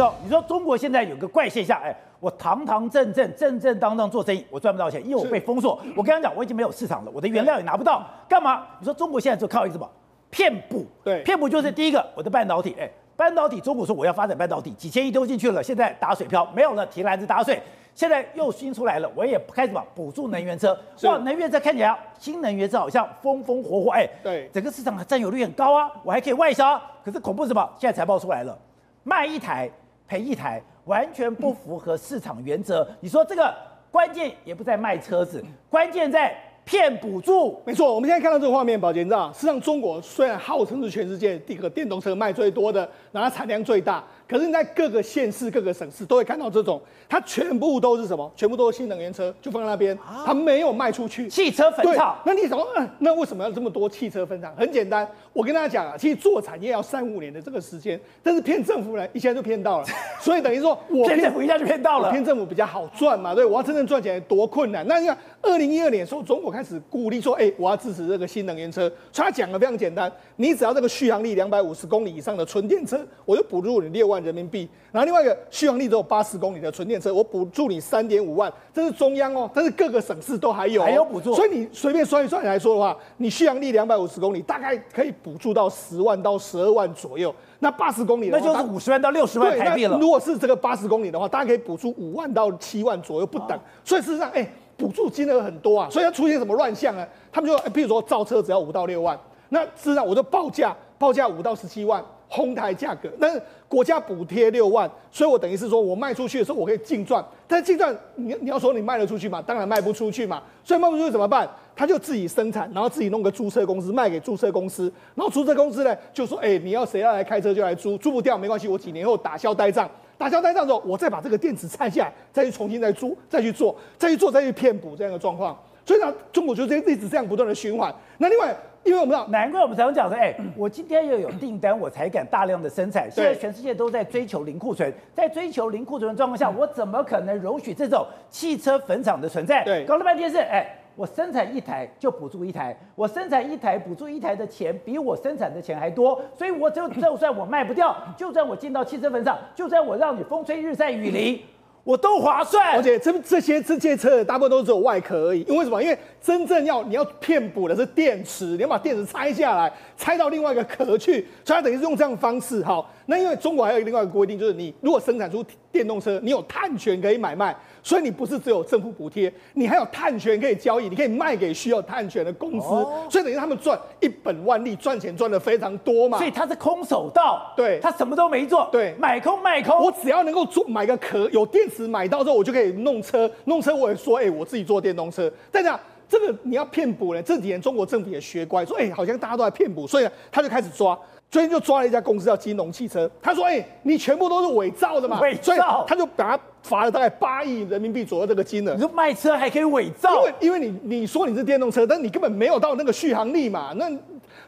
说，你说中国现在有个怪现象，哎，我堂堂正正、正正当当做生意，我赚不到钱，因为我被封锁。我跟他讲，我已经没有市场了，我的原料也拿不到，干嘛？你说中国现在就靠一个什么？骗补。对，骗补就是第一个，我的半导体，哎，半导体，中国说我要发展半导体，几千亿丢进去了，现在打水漂，没有了，提篮子打水。现在又新出来了，我也开始嘛补助能源车。哇，能源车看起来新能源车好像风风火火，哎，对，整个市场的占有率很高啊，我还可以外销。可是恐怖什么？现在财报出来了，卖一台赔一台，完全不符合市场原则。你说这个关键也不在卖车子，关键在骗补助。没错，我们现在看到这个画面，宝杰你知道，事实上中国虽然号称是全世界第一个电动车卖最多的，然后产量最大。可是你在各个县市、各个省市都会看到这种，它全部都是什么？全部都是新能源车，就放在那边，它没有卖出去。汽车坟场。那你说，嗯，那为什么要这么多汽车坟场？很简单，我跟大家讲啊，其实做产业要三五年的这个时间，但是骗政府呢，一下就骗到了。所以等于说我骗政府一下就骗到了，骗政府比较好赚嘛，对，我要真正赚钱多困难。那你看，二零一二年的时候，中国开始鼓励说，哎、欸，我要支持这个新能源车，所以他讲的非常简单，你只要这个续航力两百五十公里以上的纯电车，我就补助你六万人民币。然后另外一个续航力只有八十公里的纯电车，我补助你三点五万，这是中央哦，但是各个省市都还有、哦，还有补助。所以你随便算一算来说的话，你续航力两百五十公里，大概可以补助到十万到十二万左右。那八十公里那就是五十万到六十万台币了。如果是这个八十公里的话，大家可以补助五万到七万左右不等。所以事实上，哎，补助金额很多啊。所以要出现什么乱象呢？他们就，比如说造车只要五到六万，那事实上我就报价报价五到十七万。哄抬价格，但是国家补贴六万，所以我等于是说我卖出去的时候我可以净赚，但净赚你你要说你卖得出去嘛？当然卖不出去嘛，所以卖不出去怎么办？他就自己生产，然后自己弄个租车公司卖给租车公司，然后租车公司呢就说，哎、你要谁要来开车就来租，租不掉没关系，我几年后打消呆账，打消呆账之后，我再把这个电池拆下来，再去重新再租，再去做，再去做，再去骗补这样的状况，所以呢，中国就这一直这样不断的循环。那另外。因为我们知道，难怪我们常讲说，哎，我今天要有订单，我才敢大量的生产。现在全世界都在追求零库存，在追求零库存的状况下，我怎么可能容许这种汽车坟场的存在？对，搞了半天是，哎，我生产一台就补助一台，我生产一台补助一台的钱比我生产的钱还多，所以我就就算我卖不掉，就算我进到汽车坟场，就算我让你风吹日晒雨淋。我都划算，而且这这些这些车大部分都只有外壳而已。因为什么？因为真正要你要骗补的是电池，你要把电池拆下来，拆到另外一个壳去，所以它等于是用这样的方式。好，那因为中国还有另外一个规定，就是你如果生产出电动车，你有碳权可以买卖。所以你不是只有政府补贴，你还有碳权可以交易，你可以卖给需要碳权的公司。哦、所以等于他们赚一本万利，赚钱赚的非常多嘛。所以他是空手道，对，他什么都没做，对，买空卖空。我只要能够做买个壳，有电池买到之后，我就可以弄车，弄车我也说，哎、欸，我自己做电动车。但是这个你要骗补呢，这几年中国政府也学乖，说，哎、欸，好像大家都在骗补，所以他就开始抓。最近就抓了一家公司叫金龙汽车，他说：“哎、欸，你全部都是伪造的嘛？伪造，他就把他罚了大概八亿人民币左右这个金额。你说卖车还可以伪造？因为因为你你说你是电动车，但你根本没有到那个续航力嘛。那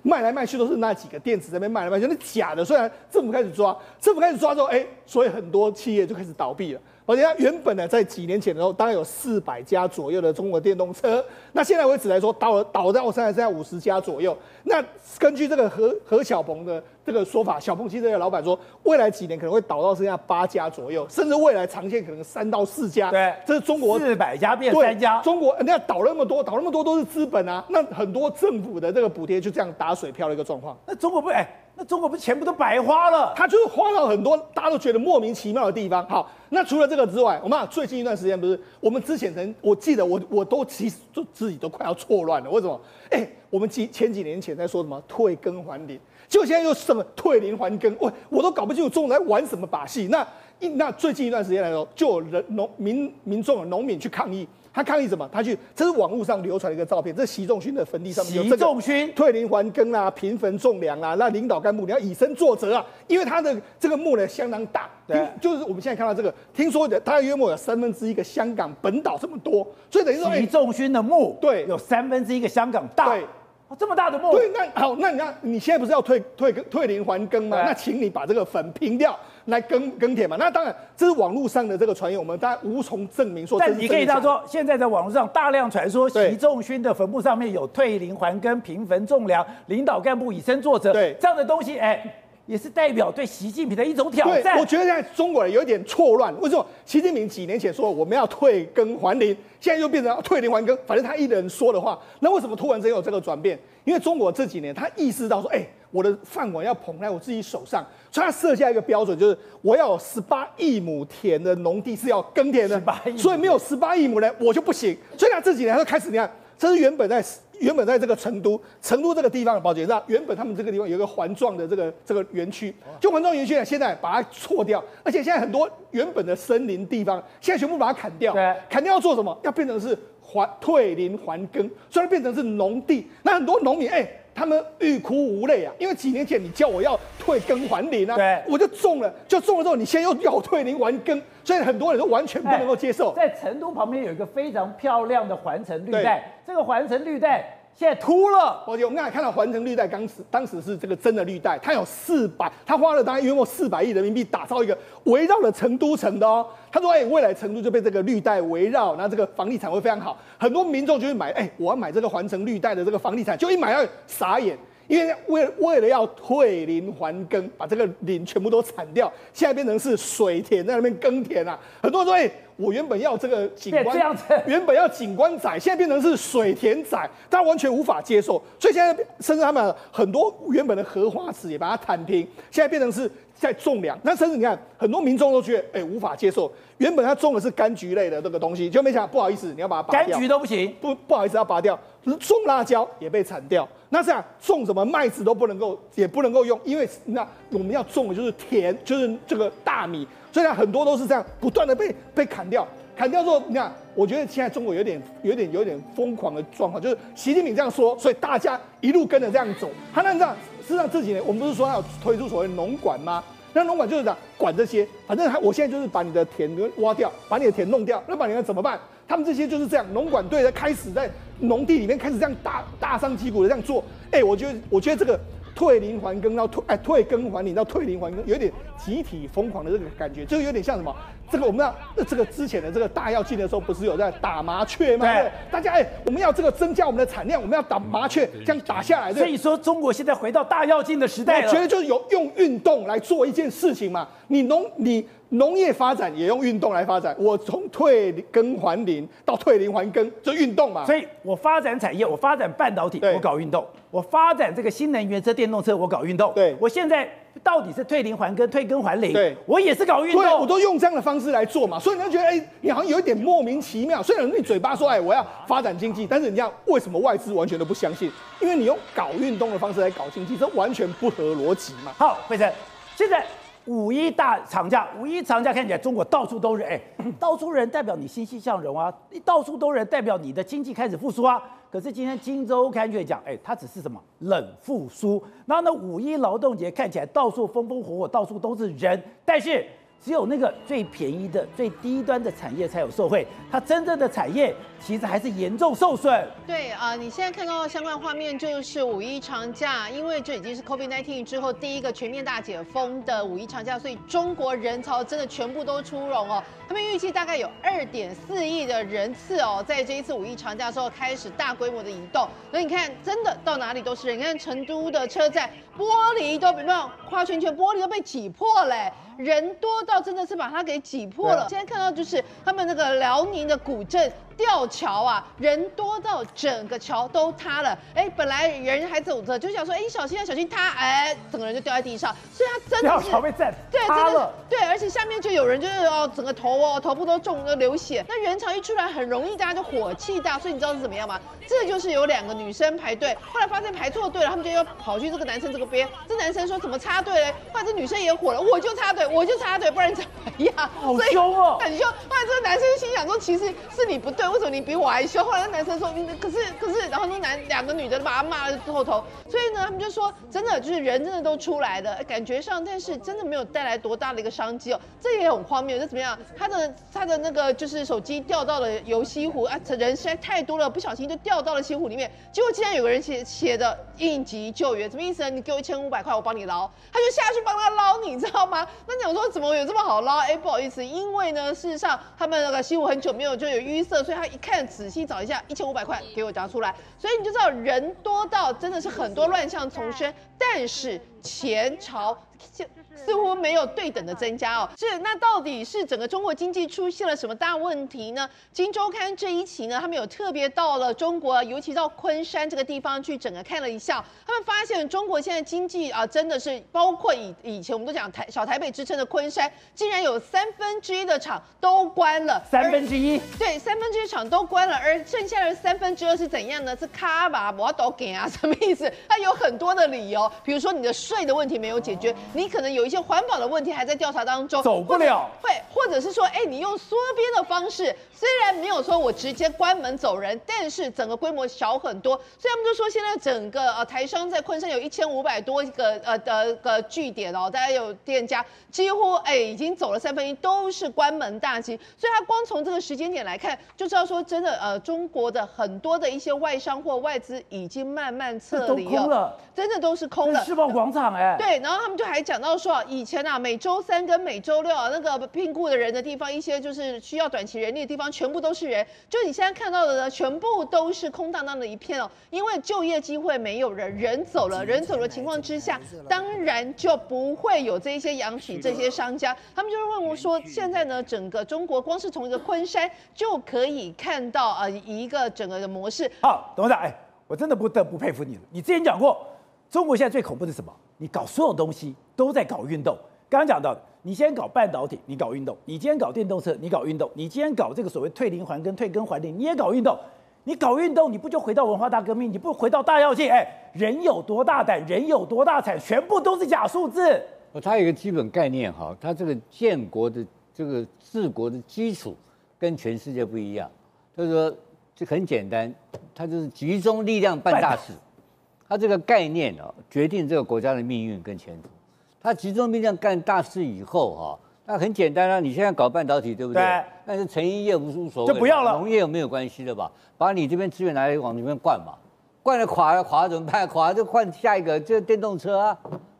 卖来卖去都是那几个电池在那边卖来卖去，那假的。虽然政府开始抓，政府开始抓之后，哎、欸，所以很多企业就开始倒闭了。”而且它原本呢，在几年前的时候，大概有四百家左右的中国电动车。那现在为止来说，倒了倒到，现在剩下五十家左右。那根据这个何何小鹏的这个说法，小鹏汽车的老板说，未来几年可能会倒到剩下八家左右，甚至未来长线可能三到四家。对，这是中国四百家变三家。中国人家倒那么多，倒那么多都是资本啊。那很多政府的这个补贴就这样打水漂的一个状况。那中国不哎？那中国不是钱不都白花了？他就是花到很多大家都觉得莫名其妙的地方。好，那除了这个之外，我们最近一段时间不是我们之前曾我记得我我都其实就自己都快要错乱了。为什么？哎、我们几前几年前在说什么退耕还林，结果现在又什么退林还耕？我我都搞不清楚中国在玩什么把戏。那一那最近一段时间来说，就有人农民民众农民去抗议。他抗议什么？他去，这是网络上流传的一个照片，这是习仲勋的坟地上面有这个。习仲勋退林还耕啊，平坟种粮啊，那领导干部你要以身作则啊，因为他的这个墓呢相当大，对，就是我们现在看到这个，听说的他约莫有三分之一个香港本岛这么多，所以等于说习仲勋的墓对有三分之一个香港大，对，哦，这么大的墓，对，那好，那你看你现在不是要退退退林还耕吗？那请你把这个坟平掉。来耕耕田嘛？那当然，这是网络上的这个传言，我们大家无从证明说。但你可以这样说，现在在网络上大量传说，习仲勋的坟墓上面有退林还耕、平坟种粮、领导干部以身作则，对这样的东西，哎，也是代表对习近平的一种挑战。对，我觉得现在中国人有点错乱。为什么？习近平几年前说我们要退耕还林，现在又变成退林还耕，反正他一人说的话。那为什么突然间有这个转变？因为中国这几年他意识到说，哎，我的饭碗要捧在我自己手上，所以他设下一个标准，就是我要有十八亿亩田的农地是要耕田的，所以没有十八亿亩呢，我就不行。所以他这几年他就开始，你看，这是原本在。原本在这个成都，成都这个地方的保洁站，原本他们这个地方有一个环状的这个这个园区，就环状园区呢，现在把它错掉，而且现在很多原本的森林地方，现在全部把它砍掉，对，砍掉要做什么？要变成是还退林还耕，所以变成是农地。那很多农民哎。欸他们欲哭无泪啊，因为几年前你叫我要退耕还林啊，对，我就种了，就种了之后，你现在又要退林还耕，所以很多人都完全不能够接受。在成都旁边有一个非常漂亮的环城绿带，这个环城绿带。现在秃了，我姐我们刚才看到环城绿带，当时当时是这个真的绿带，它有四百，它花了大概约莫四百亿人民币打造一个围绕了成都城的哦。他说，哎，未来成都就被这个绿带围绕，那这个房地产会非常好，很多民众就会买，哎，我要买这个环城绿带的这个房地产，就一买要傻眼。因为为为了要退林还耕，把这个林全部都铲掉，现在变成是水田在那边耕田啊。很多人说，哎，我原本要这个景观，原本要景观仔，现在变成是水田仔，大家完全无法接受。所以现在甚至他们很多原本的荷花池也把它铲平，现在变成是在种粮。那甚至你看，很多民众都觉得，哎，无法接受。原本他种的是柑橘类的这个东西，就没想到不好意思，你要把它拔掉。柑橘都不行，不不好意思要拔掉。种辣椒也被铲掉。那这样种什么麦子都不能够，也不能够用，因为那我们要种的就是田，就是这个大米，所以很多都是这样不断的被被砍掉。砍掉之后，你看，我觉得现在中国有点有点有点疯狂的状况，就是习近平这样说，所以大家一路跟着这样走。他那这样，事实上这几年我们不是说要推出所谓农管吗？那农管就是讲管这些，反正他我现在就是把你的田挖掉，把你的田弄掉，那把你的怎么办？他们这些就是这样，农管队在开始在农地里面开始这样大大张旗鼓的这样做。哎、我觉得我觉得这个退林还耕到退哎退耕还林到退林还耕，有点集体疯狂的这个感觉，就有点像什么？这个我们要这个之前的这个大跃进的时候，不是有在打麻雀吗？对，大家哎、欸，我们要这个增加我们的产量，我们要打麻雀，这样打下来。所以说，中国现在回到大跃进的时代了。我觉得就是有用运动来做一件事情嘛。你农你农业发展也用运动来发展。我从退耕还林到退林还耕，就运动嘛。所以我发展产业，我发展半导体，我搞运动；我发展这个新能源车、电动车，我搞运动。对，我现在。到底是退林还耕、退耕还林？对，我也是搞运动，我都用这样的方式来做嘛，所以你就觉得，哎、欸，你好像有一点莫名其妙。虽然你嘴巴说，哎，我要发展经济，但是你要为什么外资完全都不相信？因为你用搞运动的方式来搞经济，这完全不合逻辑嘛。好，慧诚，现在五一大长假，五一长假看起来中国到处都是，哎、到处人代表你欣欣向荣啊，你到处都人代表你的经济开始复苏啊。可是今天《今周刊》却讲，哎，它只是什么冷复苏。然后呢，五一劳动节看起来到处风风火火，到处都是人，但是。只有那个最便宜的、最低端的产业才有受惠，它真正的产业其实还是严重受损。对啊、你现在看到的相关画面就是五一长假，因为这已经是 COVID-19 之后第一个全面大解封的五一长假，所以中国人潮真的全部都出笼哦。他们预计大概有二点四亿的人次哦，在这一次五一长假之后开始大规模的移动。所以你看，真的到哪里都是人。你看成都的车站玻璃都没有画圈圈，玻璃都被挤破嘞。人多到真的是把它给挤破了。现在看到就是他们那个辽宁的古镇。吊桥啊，人多到整个桥都塌了。哎，本来人还走着，就想说，哎，小心啊，小心塌。哎，整个人就掉在地上。所以他真的是吊桥被震对，真的对，而且下面就有人就是哦，整个头哦，头部都中了流血。那人潮一出来，很容易大家就火气大。所以你知道是怎么样吗？这就是有两个女生排队，后来发现排错队了，他们就要跑去这个男生这个边。这男生说怎么插队嘞？后来这女生也火了，我就插队，我就插队，不然怎么样？好凶哦，很凶。后来这个男生心想说，其实是你不对。为什么你比我还凶？后来那男生说，可是可是，然后那男两个女的把他骂了后头，所以呢，他们就说，真的就是人真的都出来了，感觉上，但是真的没有带来多大的一个商机哦，这也很荒谬。这怎么样？他的他的那个就是手机掉到了游西湖啊，人实在太多了，不小心就掉到了西湖里面，结果竟然有个人写写的应急救援，什么意思呢？你给我一千五百块，我帮你捞，他就下去帮他捞，你知道吗？那你想说怎么有这么好捞？哎，不好意思，因为呢，事实上他们那个西湖很久没有就有淤塞，所以。所以他一看仔细找一下，一千五百块给我拿出来，所以你就知道人多到真的是很多乱象丛生，但是钱潮。似乎没有对等的增加哦，是那到底是整个中国经济出现了什么大问题呢？今周刊这一期呢，他们有特别到了中国，尤其到昆山这个地方去整个看了一下，他们发现中国现在经济啊，真的是包括以以前我们都讲台小台北之称的昆山，竟然有三分之一的厂都关了，三分之一，对，三分之一厂都关了，而剩下的三分之二是怎样呢？是卡吧，我要都给啊，什么意思？它有很多的理由，比如说你的税的问题没有解决，你可能有一些环保的问题还在调查当中，走不了。会，或者是说，哎，你用缩编的方式，虽然没有说我直接关门走人，但是整个规模小很多。所以他们就说，现在整个呃台商在昆山有一千五百多个呃的个据点哦，大家有店家几乎哎已经走了三分一，都是关门大吉。所以他光从这个时间点来看，就知道说真的呃中国的很多的一些外商或外资已经慢慢撤离了，真的都是空了。世贸广场哎，对，然后他们就还讲到说以前啊，每周三跟每周六啊，那个聘雇的人的地方，一些就是需要短期人力的地方，全部都是人。就你现在看到的呢，全部都是空荡荡的一片哦。因为就业机会没有人，人走了，人走的情况之下，当然就不会有这一些养起这些商家。他们就是问我说，现在呢，整个中国光是从一个昆山就可以看到呃一个整个的模式。好，董事长，哎，我真的不得不佩服你了。你之前讲过，中国现在最恐怖的是什么？你搞所有东西都在搞运动。刚刚讲到的，你先搞半导体，你搞运动；你今天搞电动车，你搞运动；你今天搞这个所谓退林还耕、退耕还林，你也搞运动。你搞运动，你不就回到文化大革命？你不回到大跃进？哎，人有多大胆，人有多大产，全部都是假数字。哦，它有一个基本概念哈，它这个建国的这个治国的基础跟全世界不一样。就是说，这很简单，它就是集中力量办大事。它这个概念啊，决定这个国家的命运跟前途。它集中力量干大事以后哈，那很简单啊，你现在搞半导体对不对？对。但是成衣业无无所谓，就不要了。农业没有关系的吧？把你这边资源拿来往里面灌嘛，灌了垮了垮了怎么办？垮了就换下一个，这个电动车啊，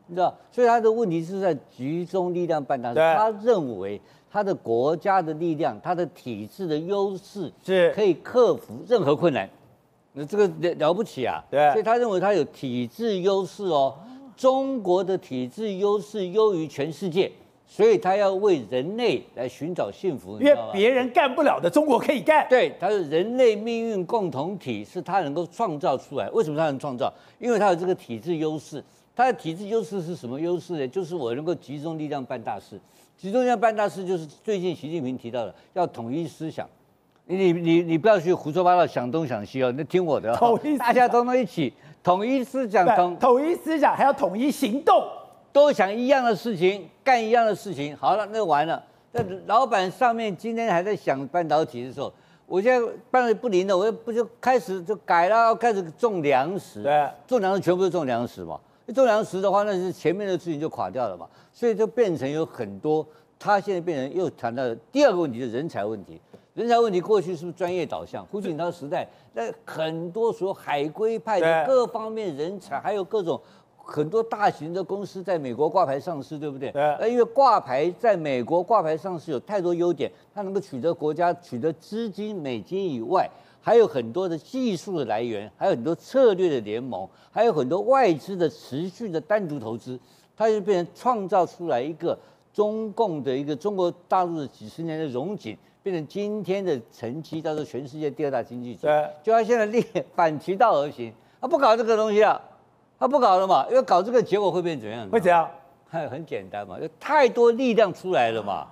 你知道？所以他的问题是在集中力量办大事。他认为他的国家的力量，他的体制的优势是可以克服任何困难。那这个了了不起啊！对，所以他认为他有体制优势哦。中国的体制优势优于全世界，所以他要为人类来寻找幸福。因为别人干不了的，中国可以干。对，他是人类命运共同体，是他能够创造出来。为什么他能创造？因为他有这个体制优势。他的体制优势是什么优势呢？就是我能够集中力量办大事。集中力量办大事，就是最近习近平提到的，要统一思想。你你你不要去胡说八道，想东想西哦，你听我的，大家都能一起统一思想，统统一思想还要统一行动，都想一样的事情，干一样的事情。好了，那完了。那老板上面今天还在想半导体的时候，我现在半导体不灵了，我不就开始就改了，开始种粮食。对，种粮食全部是种粮食嘛。种粮食的话，那是前面的事情就垮掉了嘛。所以就变成有很多，他现在变成又谈到第二个问题，就是人才问题。人才问题，过去是不是专业导向？胡锦涛时代，那很多说海归派的各方面人才，还有各种很多大型的公司在美国挂牌上市，对不对？对。因为挂牌在美国挂牌上市有太多优点，它能够取得国家取得资金美金以外，还有很多的技术的来源，还有很多策略的联盟，还有很多外资的持续的单独投资，它就变成创造出来一个中共的一个中国大陆的几十年的荣景。变成今天的成绩，叫做全世界第二大经济体。对，就他现在列反其道而行，他不搞这个东西了，他不搞了嘛，因为搞这个结果会变怎样？会怎样？很 很简单嘛，有太多力量出来了嘛，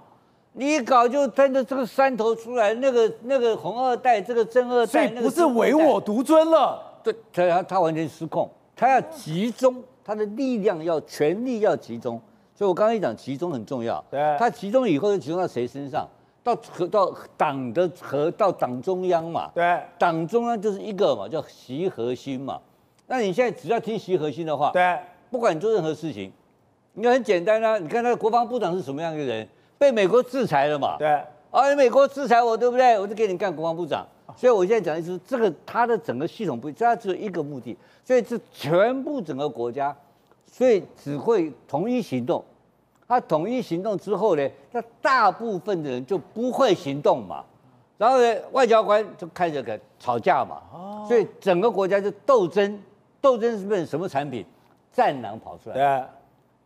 你一搞就真的这个山头出来，那个那个红二代，这个正二代，所以不是唯我独尊了。对，他他完全失控，他要集中他的力量，要全力要集中。所以我刚刚一讲集中很重要，对，他集中以后就集中到谁身上？到和到党的和到党中央嘛，对，党中央就是一个嘛，叫习核心嘛。那你现在只要听习核心的话，对，不管你做任何事情，应该很简单啊。你看那个国防部长是什么样一个人？被美国制裁了嘛，对，啊，美国制裁我，对不对？我就给你干国防部长。所以我现在讲的是这个，他的整个系统不，他只有一个目的，所以是全部整个国家，所以只会统一行动。他统一行动之后呢，那大部分的人就不会行动嘛，然后呢，外交官就开始个吵架嘛。哦。所以整个国家就斗争，斗争是变成什么产品？战狼跑出来。对。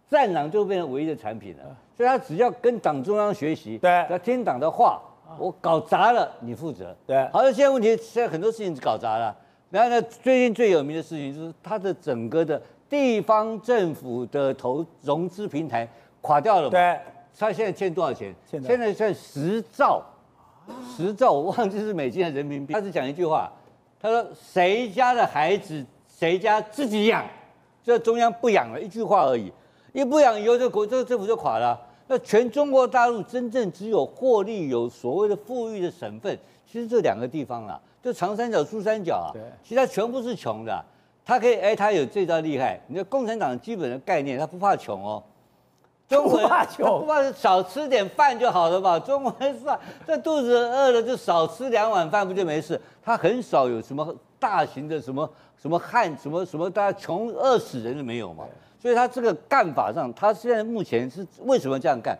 战狼就变成唯一的产品了。所以他只要跟党中央学习，对，要听党的话。我搞砸了，你负责。对。好像，现在问题现在很多事情搞砸了。然后呢，最近最有名的事情就是他的整个的地方政府的投融资平台垮掉了嘛。对。他现在欠多少钱？现在欠十兆，十兆我忘记是美金还是人民币。他只讲一句话，他说谁家的孩子谁家自己养，这中央不养了，一句话而已。一不养以后，这国这个政府就垮了。那全中国大陆真正只有获利、有所谓的富裕的省份，其实这两个地方啦，就长三角、珠三角啊，其他全部是穷的。他可以，哎，他有这招厉害。你看共产党基本的概念，他不怕穷哦。中国不怕穷，不怕少吃点饭就好了嘛。中国人是吧？这肚子饿了就少吃两碗饭不就没事？他很少有什么大型的什么什么旱什么什么大家穷饿死人都没有嘛。所以他这个干法上，他现在目前是为什么这样干？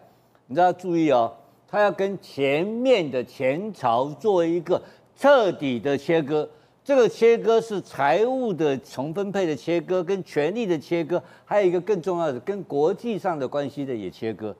你知道注意哦，他要跟前面的前朝做一个彻底的切割。这个切割是财务的重分配的切割，跟权力的切割，还有一个更重要的，跟国际上的关系的也切割。